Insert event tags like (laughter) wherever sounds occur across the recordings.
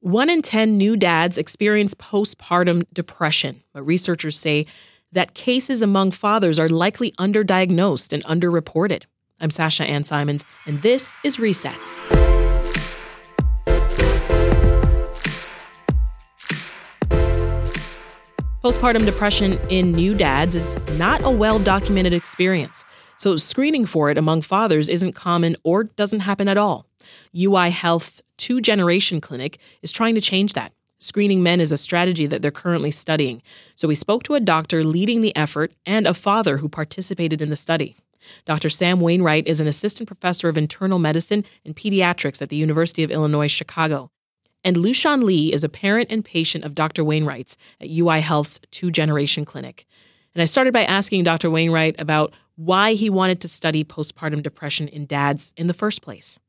One in 10 new dads experience postpartum depression, but researchers say that cases among fathers are likely underdiagnosed and underreported. I'm Sasha Ann Simons, and this is Reset. Postpartum depression in new dads is not a well documented experience, so screening for it among fathers isn't common or doesn't happen at all. UI Health's two generation clinic is trying to change that. Screening men is a strategy that they're currently studying. So we spoke to a doctor leading the effort and a father who participated in the study. Dr. Sam Wainwright is an assistant professor of internal medicine and pediatrics at the University of Illinois Chicago. And Lushon Lee is a parent and patient of Dr. Wainwright's at UI Health's two generation clinic. And I started by asking Dr. Wainwright about why he wanted to study postpartum depression in dads in the first place.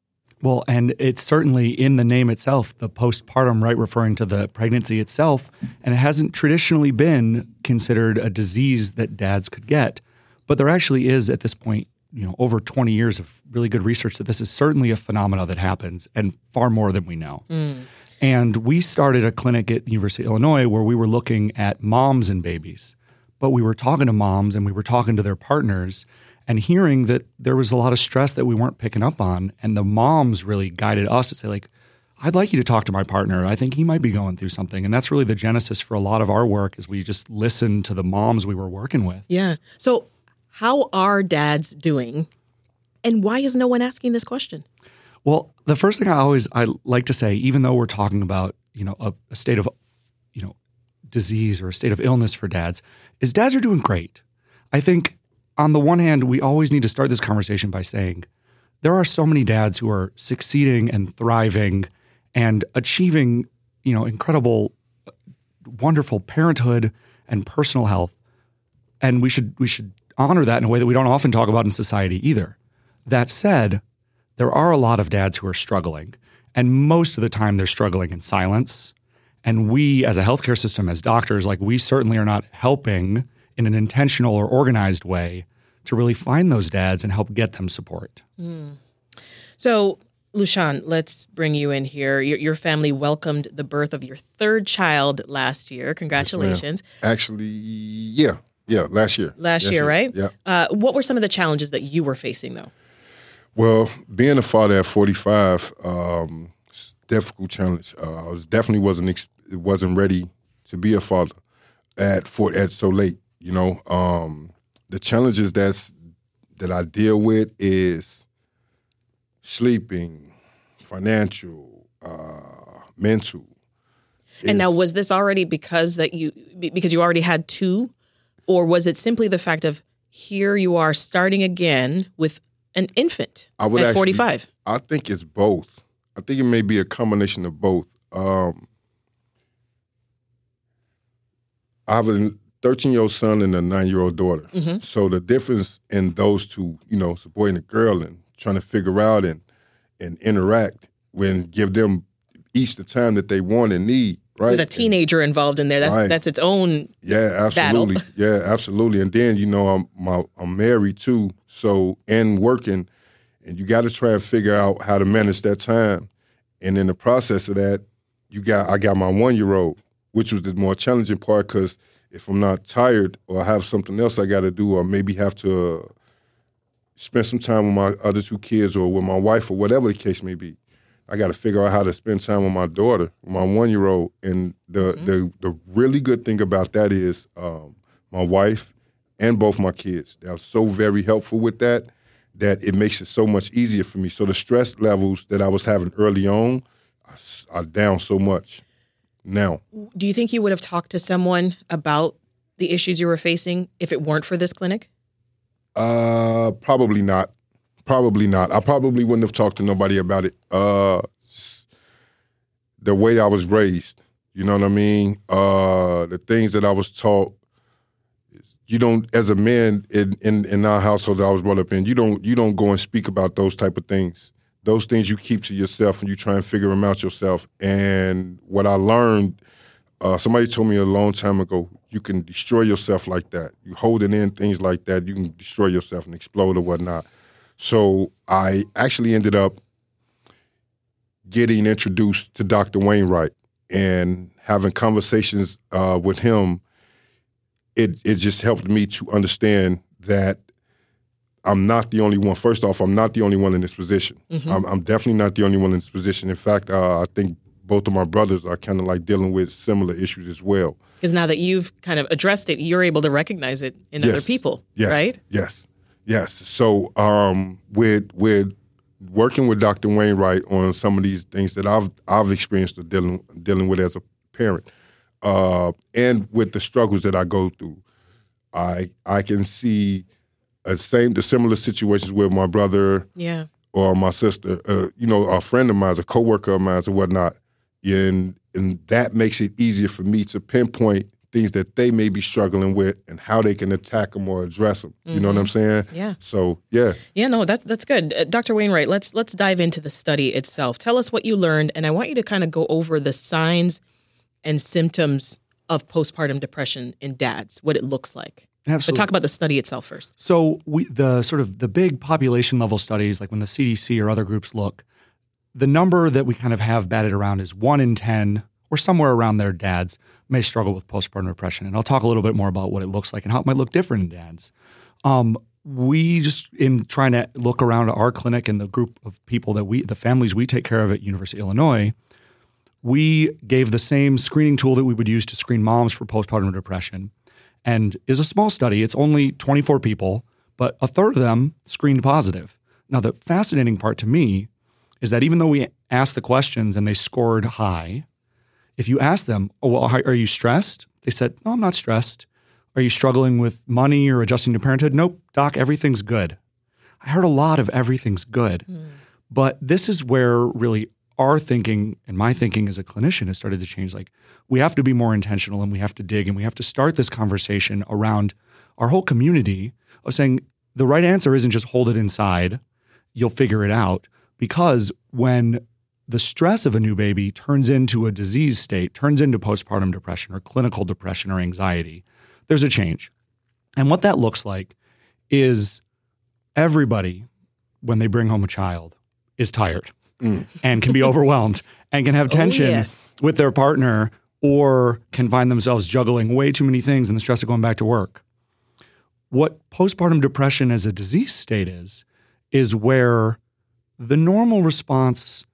Well, and it's certainly in the name itself, the postpartum, right, referring to the pregnancy itself. And it hasn't traditionally been considered a disease that dads could get. But there actually is at this point, you know, over 20 years of really good research that this is certainly a phenomena that happens and far more than we know. Mm. And we started a clinic at the University of Illinois where we were looking at moms and babies. But we were talking to moms and we were talking to their partners and hearing that there was a lot of stress that we weren't picking up on. And the moms really guided us to say, like, I'd like you to talk to my partner. I think he might be going through something. And that's really the genesis for a lot of our work is we just listen to the moms we were working with. Yeah. So how are dads doing? And why is no one asking this question? Well, the first thing I always I like to say, even though we're talking about, you know, a, a state of, you know, disease or a state of illness for dads, is dads are doing great. I think on the one hand, we always need to start this conversation by saying there are so many dads who are succeeding and thriving and achieving, you know, incredible, uh, wonderful parenthood and personal health. And we should we should honor that in a way that we don't often talk about in society either. That said, there are a lot of dads who are struggling, and most of the time they're struggling in silence. And we, as a healthcare system, as doctors, like we certainly are not helping in an intentional or organized way to really find those dads and help get them support. Mm. So, Lushon, let's bring you in here. Your, your, family welcomed the birth of your third child last year. Congratulations. Yes, Actually, yeah. Yeah, last year. Last year, year, right? Yeah. Uh, what were some of the challenges that you were facing, though? Well, being a father at 45, um, difficult challenge. Uh, I was definitely wasn't ex- wasn't ready to be a father at for at so late. You know, um, the challenges that's that I deal with is sleeping, financial, uh, mental. And now, was this already because that you because you already had two, or was it simply the fact of here you are starting again with an infant I would at forty five? I think it's both. I think it may be a combination of both. Um, I have a 13 year old son and a nine year old daughter. Mm-hmm. So the difference in those two, you know, it's a boy and a girl, and trying to figure out and and interact when give them each the time that they want and need. Right, with a teenager and, involved in there, that's right. that's its own yeah, absolutely, battle. yeah, absolutely. And then you know I'm my, I'm married too, so and working, and you got to try and figure out how to manage that time. And in the process of that, you got I got my one year old, which was the more challenging part because if I'm not tired or I have something else I got to do, or maybe have to uh, spend some time with my other two kids or with my wife or whatever the case may be, I got to figure out how to spend time with my daughter, my one year old. And the the the really good thing about that is um, my wife and both my kids. They're so very helpful with that that it makes it so much easier for me. So the stress levels that I was having early on are, are down so much now. Do you think you would have talked to someone about the issues you were facing if it weren't for this clinic? Uh, probably not. Probably not. I probably wouldn't have talked to nobody about it. Uh, the way I was raised, you know what I mean. Uh, the things that I was taught. You don't, as a man in, in in our household that I was brought up in, you don't you don't go and speak about those type of things. Those things you keep to yourself and you try and figure them out yourself. And what I learned, uh, somebody told me a long time ago, you can destroy yourself like that. You holding in things like that, you can destroy yourself and explode or whatnot. So I actually ended up getting introduced to Dr. Wainwright and having conversations uh, with him. It it just helped me to understand that I'm not the only one. First off, I'm not the only one in this position. I'm, I'm definitely not the only one in this position. In fact, uh, I think both of my brothers are kind of like dealing with similar issues as well. Because now that you've kind of addressed it, you're able to recognize it in other people, Yes. right? Yes. Yes. So um, with with working with Dr. Wainwright on some of these things that I've I've experienced or dealing dealing with as a parent, uh, and with the struggles that I go through, I I can see a same the similar situations with my brother Yeah. or my sister, uh, you know, a friend of mine, a coworker of mine, or whatnot, and and that makes it easier for me to pinpoint things that they may be struggling with and how they can attack them or address them. You know what I'm saying? Yeah. So yeah, Yeah, no, that's that's good. Uh, Dr. Wainwright, let's let's dive into the study itself. Tell us what you learned and I want you to kind of go over the signs and symptoms of postpartum depression in dads, what it looks like. But talk about the study itself first. So we the sort of the big population level studies, like when the CDC or other groups look, the number that we kind of have batted around is one in ten or somewhere around there. Dads may struggle with postpartum depression, and I'll talk a little bit more about what it looks like and how it might look different in dads. Um, we just in trying to look around our clinic and the group of people that we, the families we take care of at University of Illinois, we gave the same screening tool that we would use to screen moms for postpartum depression and is a small study. It's only 24 people, but a third of them screened positive. Now, the fascinating part to me is that even though we asked the questions and they scored high, if you ask them, oh, well, are you stressed? They said, no, I'm not stressed. Are you struggling with money or adjusting to parenthood? Nope, doc, everything's good. I heard a lot of everything's good. Hmm. But this is where really our thinking and my thinking as a clinician has started to change. Like, we have to be more intentional and we have to dig and we have to start this conversation around our whole community of saying the right answer isn't just hold it inside, you'll figure it out. Because when the stress of a new baby turns into a disease state, turns into postpartum depression or clinical depression or anxiety, there's a change. And what that looks like is everybody, when they bring home a child, is tired Mm. and can be overwhelmed and can have oh, tension yes. with their partner or can find themselves juggling way too many things and the stress of going back to work. What postpartum depression as a disease state is, is where the normal response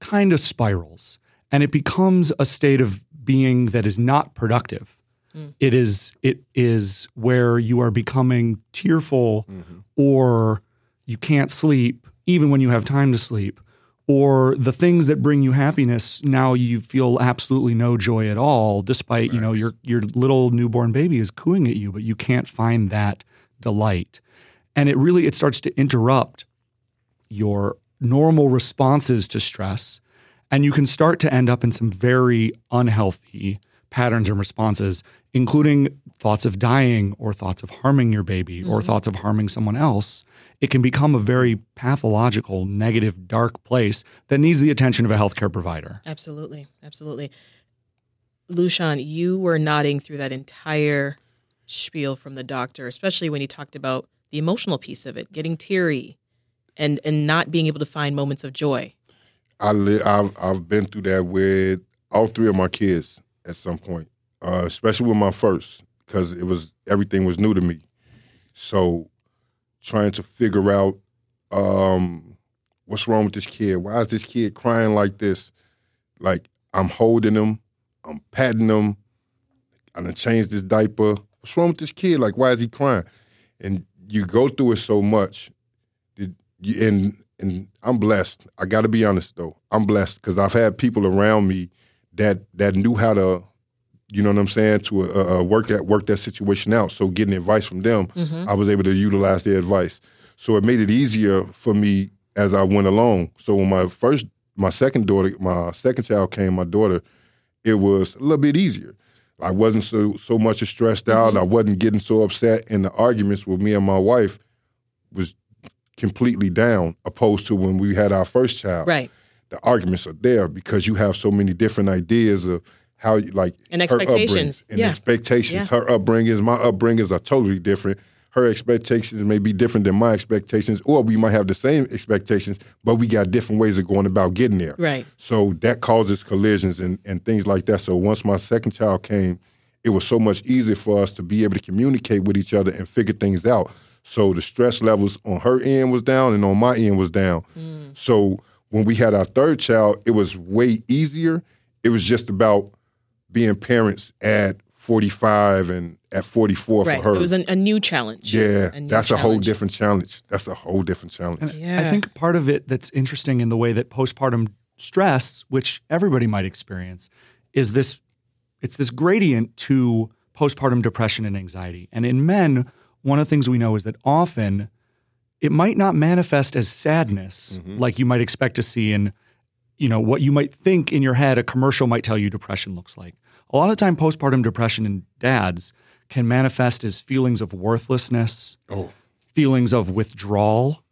kind of spirals and it becomes a state of being that is not productive. Mm. It is it is where you are becoming tearful mm-hmm. or you can't sleep even when you have time to sleep or the things that bring you happiness now you feel absolutely no joy at all despite you know your your little newborn baby is cooing at you but you can't find that delight. And it really it starts to interrupt your normal responses to stress and you can start to end up in some very unhealthy patterns and responses including thoughts of dying or thoughts of harming your baby or mm-hmm. thoughts of harming someone else it can become a very pathological negative dark place that needs the attention of a healthcare provider Absolutely. Absolutely. Lushon, you were nodding through that entire spiel from the doctor, especially when he talked about the emotional piece of it, getting teary and and not being able to find moments of joy. I li- I've I've been through that with all three of my kids at some point, uh, especially with my first, because it was everything was new to me. So, trying to figure out um, what's wrong with this kid? Why is this kid crying like this? Like I'm holding him, I'm patting him, I done changed this diaper. What's wrong with this kid? Like why is he crying? And you go through it so much, and and I'm blessed. I got to be honest though, I'm blessed because I've had people around me that that knew how to, you know what I'm saying, to uh, uh, work that work that situation out. So getting advice from them, I was able to utilize their advice. So it made it easier for me as I went along. So when my first, my second daughter, my second child came, my daughter, it was a little bit easier. I wasn't so so much stressed out. I wasn't getting so upset, and the arguments with me and my wife was completely down, opposed to when we had our first child. Right. The arguments are there because you have so many different ideas of how you like And expectations. and Yeah. expectations. Yeah. Her upbringings, my upbringings are totally different. Her expectations may be different than my expectations, or we might have the same expectations, but we got different ways of going about getting there. Right. So that causes collisions and, and things like that. So once my second child came, it was so much easier for us to be able to communicate with each other and figure things out. So the stress levels on her end was down and on my end was down. Mm. So when we had our third child, it was way easier. It was just about being parents at 45 and at 44 Right. for her. It was a, a new challenge. yeah, A new that's a whole different challenge. That's a whole different challenge. And Yeah. I think part of it that's interesting in the way that postpartum stress, which everybody might experience, is this it's this gradient to postpartum depression and anxiety. And in men, one of the things we know is that often it might not manifest as sadness mm-hmm. like you might expect to see in you know what you might think in your head a commercial might tell you depression looks like. A lot of time postpartum depression in dads can manifest as feelings of worthlessness, Oh. feelings of withdrawal,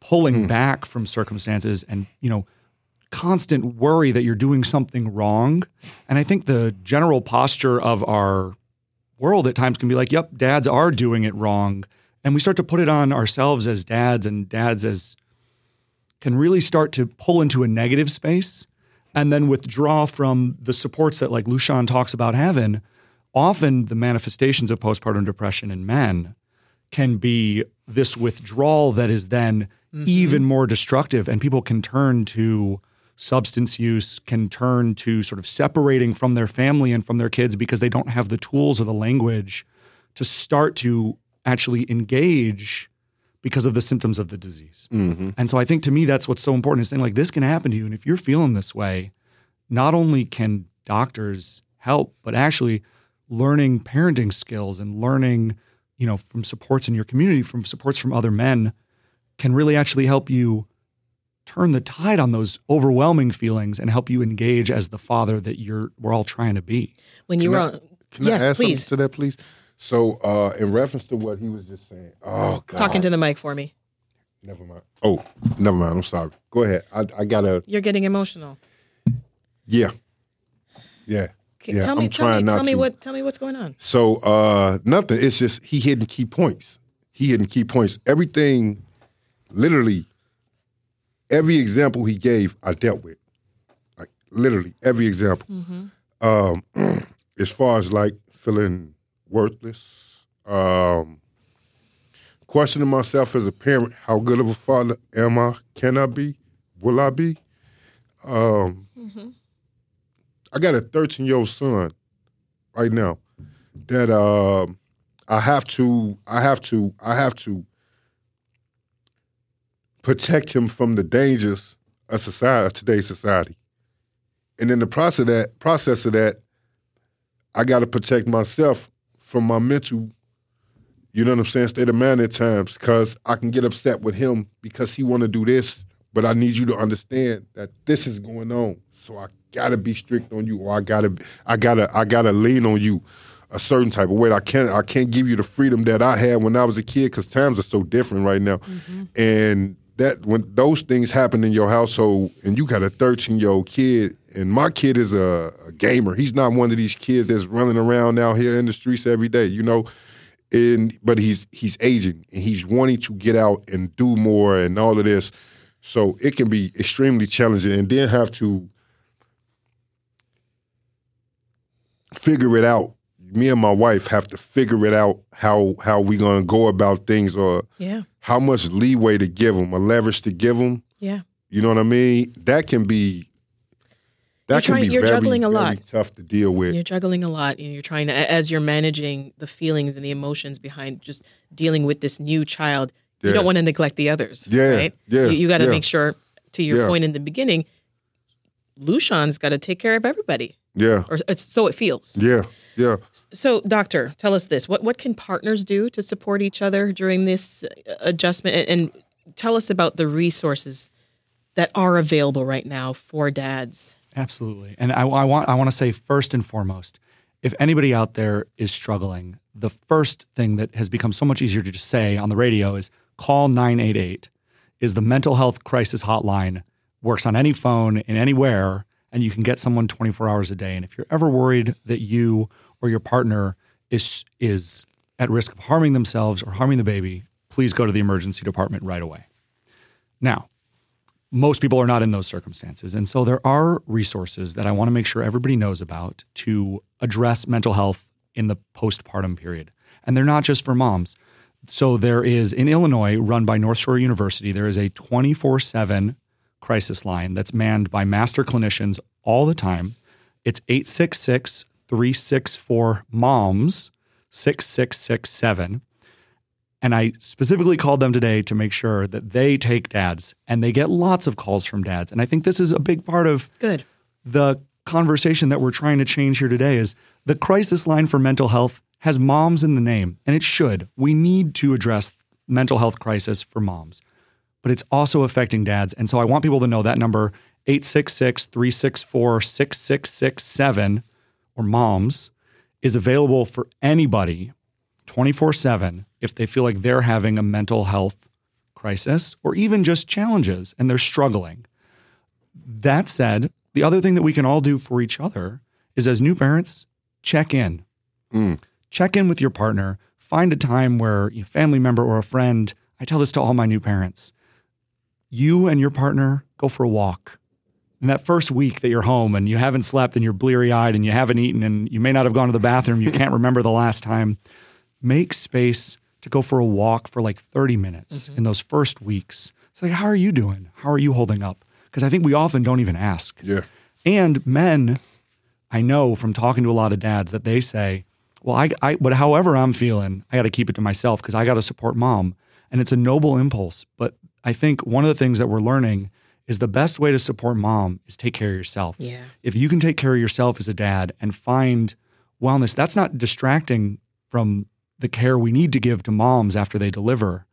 pulling hmm. back from circumstances and, you know, constant worry that you're doing something wrong. And I think the general posture of our world at times can be like, yep, dads are doing it wrong. And we start to put it on ourselves as dads and dads as can really start to pull into a negative space and then withdraw from the supports that like Lushon talks about having. Often the manifestations of postpartum depression in men can be this withdrawal that is then mm-hmm. even more destructive and people can turn to substance use can turn to sort of separating from their family and from their kids because they don't have the tools or the language to start to actually engage because of the symptoms of the disease. Mm-hmm. And so I think to me that's what's so important is saying like this can happen to you and if you're feeling this way, not only can doctors help, but actually learning parenting skills and learning, you know, from supports in your community, from supports from other men can really actually help you turn the tide on those overwhelming feelings and help you engage as the father that you're we're all trying to be. When you were I- on, Can yes, I add please. something to that, please? So, uh, in reference to what he was just saying, oh God, Talking to the mic for me. never mind. Oh, never mind. I'm sorry. Go ahead. I, I gotta. You're getting emotional. Yeah, yeah. Yeah, tell me, I'm tell me, trying not tell me to. what, tell me what's going on. So, uh, nothing. It's just he hitting key points. He hitting key points. Everything, literally, every example he gave, I dealt with. Like literally every example. Um, (clears throat) as far as like feeling worthless, um, questioning myself as a parent, how good of a father am I? Can I be? Will I be? Um, I got a 13 year old son right now that um I have to I have to I have to protect him from the dangers of society of today's society. And in the process of that process of that, I gotta protect myself from my mental, you know what I'm saying, state of mind at times, because I can get upset with him because he wanna do this, but I need you to understand that this is going on. So I gotta be strict on you, or I gotta I gotta I gotta lean on you a certain type of way. I can't I can't give you the freedom that I had when I was a kid because times are so different right now. Mm-hmm. And that when those things happen in your household and you got a 13 year old kid and my kid is a, a gamer. He's not one of these kids that's running around out here in the streets every day you know? And but he's he's aging and he's wanting to get out and do more and all of this. So it can be extremely challenging and then have to figure it out me and my wife have to figure it out how how we gonna go about things or Yeah. how much leeway to give them, a leverage to give them, Yeah. You know what I mean? That can be that You're can trying- be you're very, juggling a lot. tough to deal with. You're juggling a lot and you're trying to as you're managing the feelings and the emotions behind just dealing with this new child. You don't want to neglect the others. Yeah, Right? yeah, You, got to yeah. make sure to your Yeah. point in the beginning, Lushon's got to take care of everybody. yeah, Or it's so it feels. yeah, yeah. So, doctor, tell us this: what what can partners do to support each other during this uh, adjustment, and, and tell us about the resources that are available right now for dads. Absolutely. And I, I want I want to say first and foremost, if anybody out there is struggling, the first thing that has become so much easier to just say on the radio is call 988 is the mental health crisis hotline works on any phone in anywhere and you can get someone 24 hours a day and if you're ever worried that you or your partner is is at risk of harming themselves or harming the baby please go to the emergency department right away now most people are not in those circumstances. And so there are resources that I want to make sure everybody knows about to address mental health in the postpartum period. And they're not just for moms. So there is in Illinois, run by North Shore University, there is a 24 7 crisis line that's manned by master clinicians all the time. It's 866 364 MOMS 6667. And I specifically called them today to make sure that they take dads and they get lots of calls from dads. And I think this is a big part of Good. the conversation that we're trying to change here today is the crisis line for mental health has moms in the name and it should. We need to address mental health crisis for moms. But it's also affecting dads. And so I want people to know that number 866-364-6667 or moms is available for anybody 24 7 if they feel like they're having a mental health crisis or even just challenges and they're struggling. That said, the other thing that we can all do for each other is as new parents, check in. Mm. Check in with your partner. Find a time where a family member or a friend, I tell this to all my new parents, you and your partner go for a walk. In that first week that you're home and you haven't slept and you're bleary eyed and you haven't eaten and you may not have gone to the bathroom, you can't (laughs) remember the last time, make space to go for a walk for like 30 minutes mm-hmm. in those first weeks. It's like, how are you doing? How are you holding up? Because I think we often don't even ask. Yeah. And men, I know from talking to a lot of dads that they say, well, I, I but however I'm feeling, I got to keep it to myself because I got to support mom. And it's a noble impulse. But I think one of the things that we're learning is the best way to support mom is take care of yourself. Yeah. If you can take care of yourself as a dad and find wellness, that's not distracting from the care we need to give to moms after they deliver.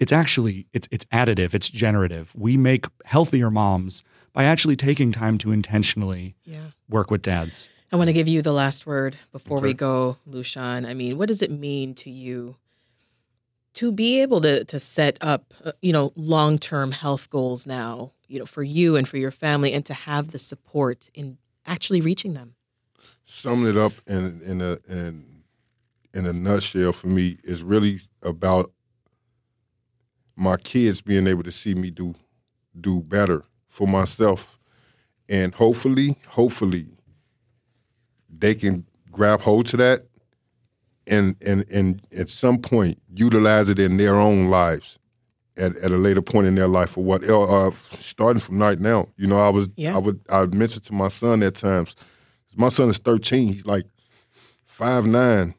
It's actually it's it's additive, it's generative. We make healthier moms by actually taking time to intentionally Yeah. work with dads. I want to give you the last word before we go, Lushon. I mean, what does it mean to you to be able to to set up, uh, you know, long term health goals now, you know, for you and for your family, and to have the support in actually reaching them? summing it up in in a in in a nutshell for me is really about my kids being able to see me do do better for myself and hopefully hopefully they can grab hold to that and and and at some point utilize it in their own lives at, at a later point in their life or what uh, starting from right now you know i was Yeah. i would i would mention to my son at times my son is 13 he's like five nine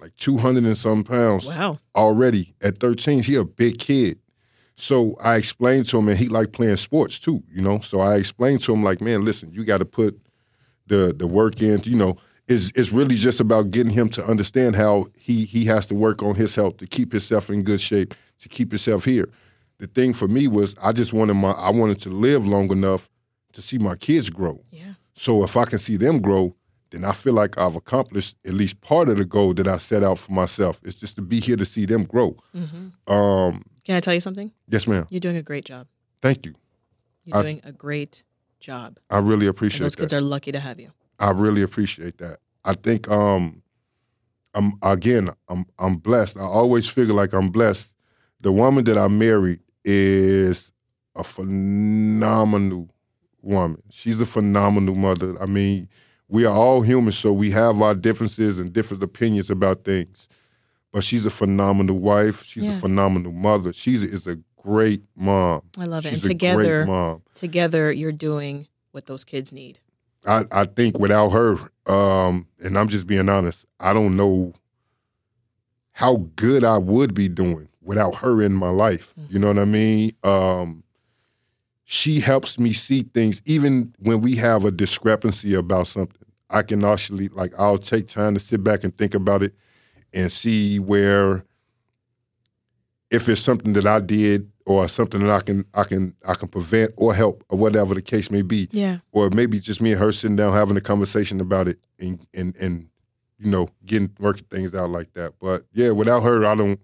like 200 and some pounds Wow. already at 13 he a big kid so i explained to him and he like playing sports too you know so i explained to him like man listen you got to put the the work in you know is it's really just about getting him to understand how he he has to work on his health to keep himself in good shape to keep himself here the thing for me was i just wanted my i wanted to live long enough to see my kids grow Yeah. so if I can see them grow, then I feel like I've accomplished at least part of the goal that I set out for myself. It's just to be here to see them grow. hmm Um, Can I tell you something? yes, ma'am. You're doing a great job. Thank you. You're I- doing a great job. I really And appreciate those that. kids are lucky to have you. I really appreciate that. I think um, I'm again I'm I'm blessed. I always figure like I'm blessed. The woman that I married is a phenomenal woman. She's a phenomenal mother. I mean, we are all human, so we have our differences and different opinions about things. But she's a phenomenal wife. She's Yeah. a phenomenal mother. She's is a great mom. I love it. She's and a together, great mom. together, you're doing what those kids need. I, I think without her, um, and I'm just being honest, I don't know how good I would be doing without her in my life. You know what I mean? Um, she helps me see things, even when we have a discrepancy about something. I can actually like I'll take time to sit back and think about it and see where if it's something that I did or something that I can I can I can prevent or help or whatever the case may be Yeah. or maybe just me and her sitting down having a conversation about it and and and you know getting working things out like that. But yeah, without her, I don't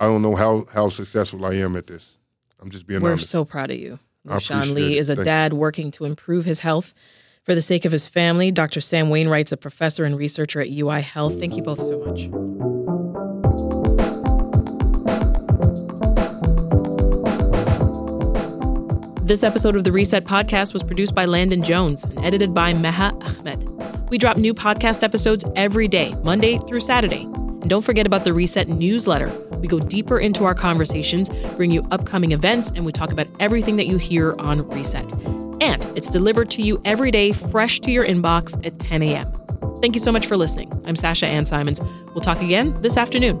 I don't know how how successful I am at this. I'm just being We're honest. so proud of you. Sean Lee it. is a Thank dad working to improve his health for the sake of his family. Dr. Sam Wainwright's a professor and researcher at UI Health. Thank you both so much. This episode of the Reset Podcast was produced by Landon Jones and edited by Meha Ahmed. We drop new podcast episodes every day, Monday through Saturday. And don't forget about the Reset newsletter. We go deeper into our conversations, bring you upcoming events, and we talk about everything that you hear on Reset. And it's delivered to you every day, fresh to your inbox at 10 a.m. Thank you so much for listening. I'm Sasha Ann Simons. We'll talk again this afternoon.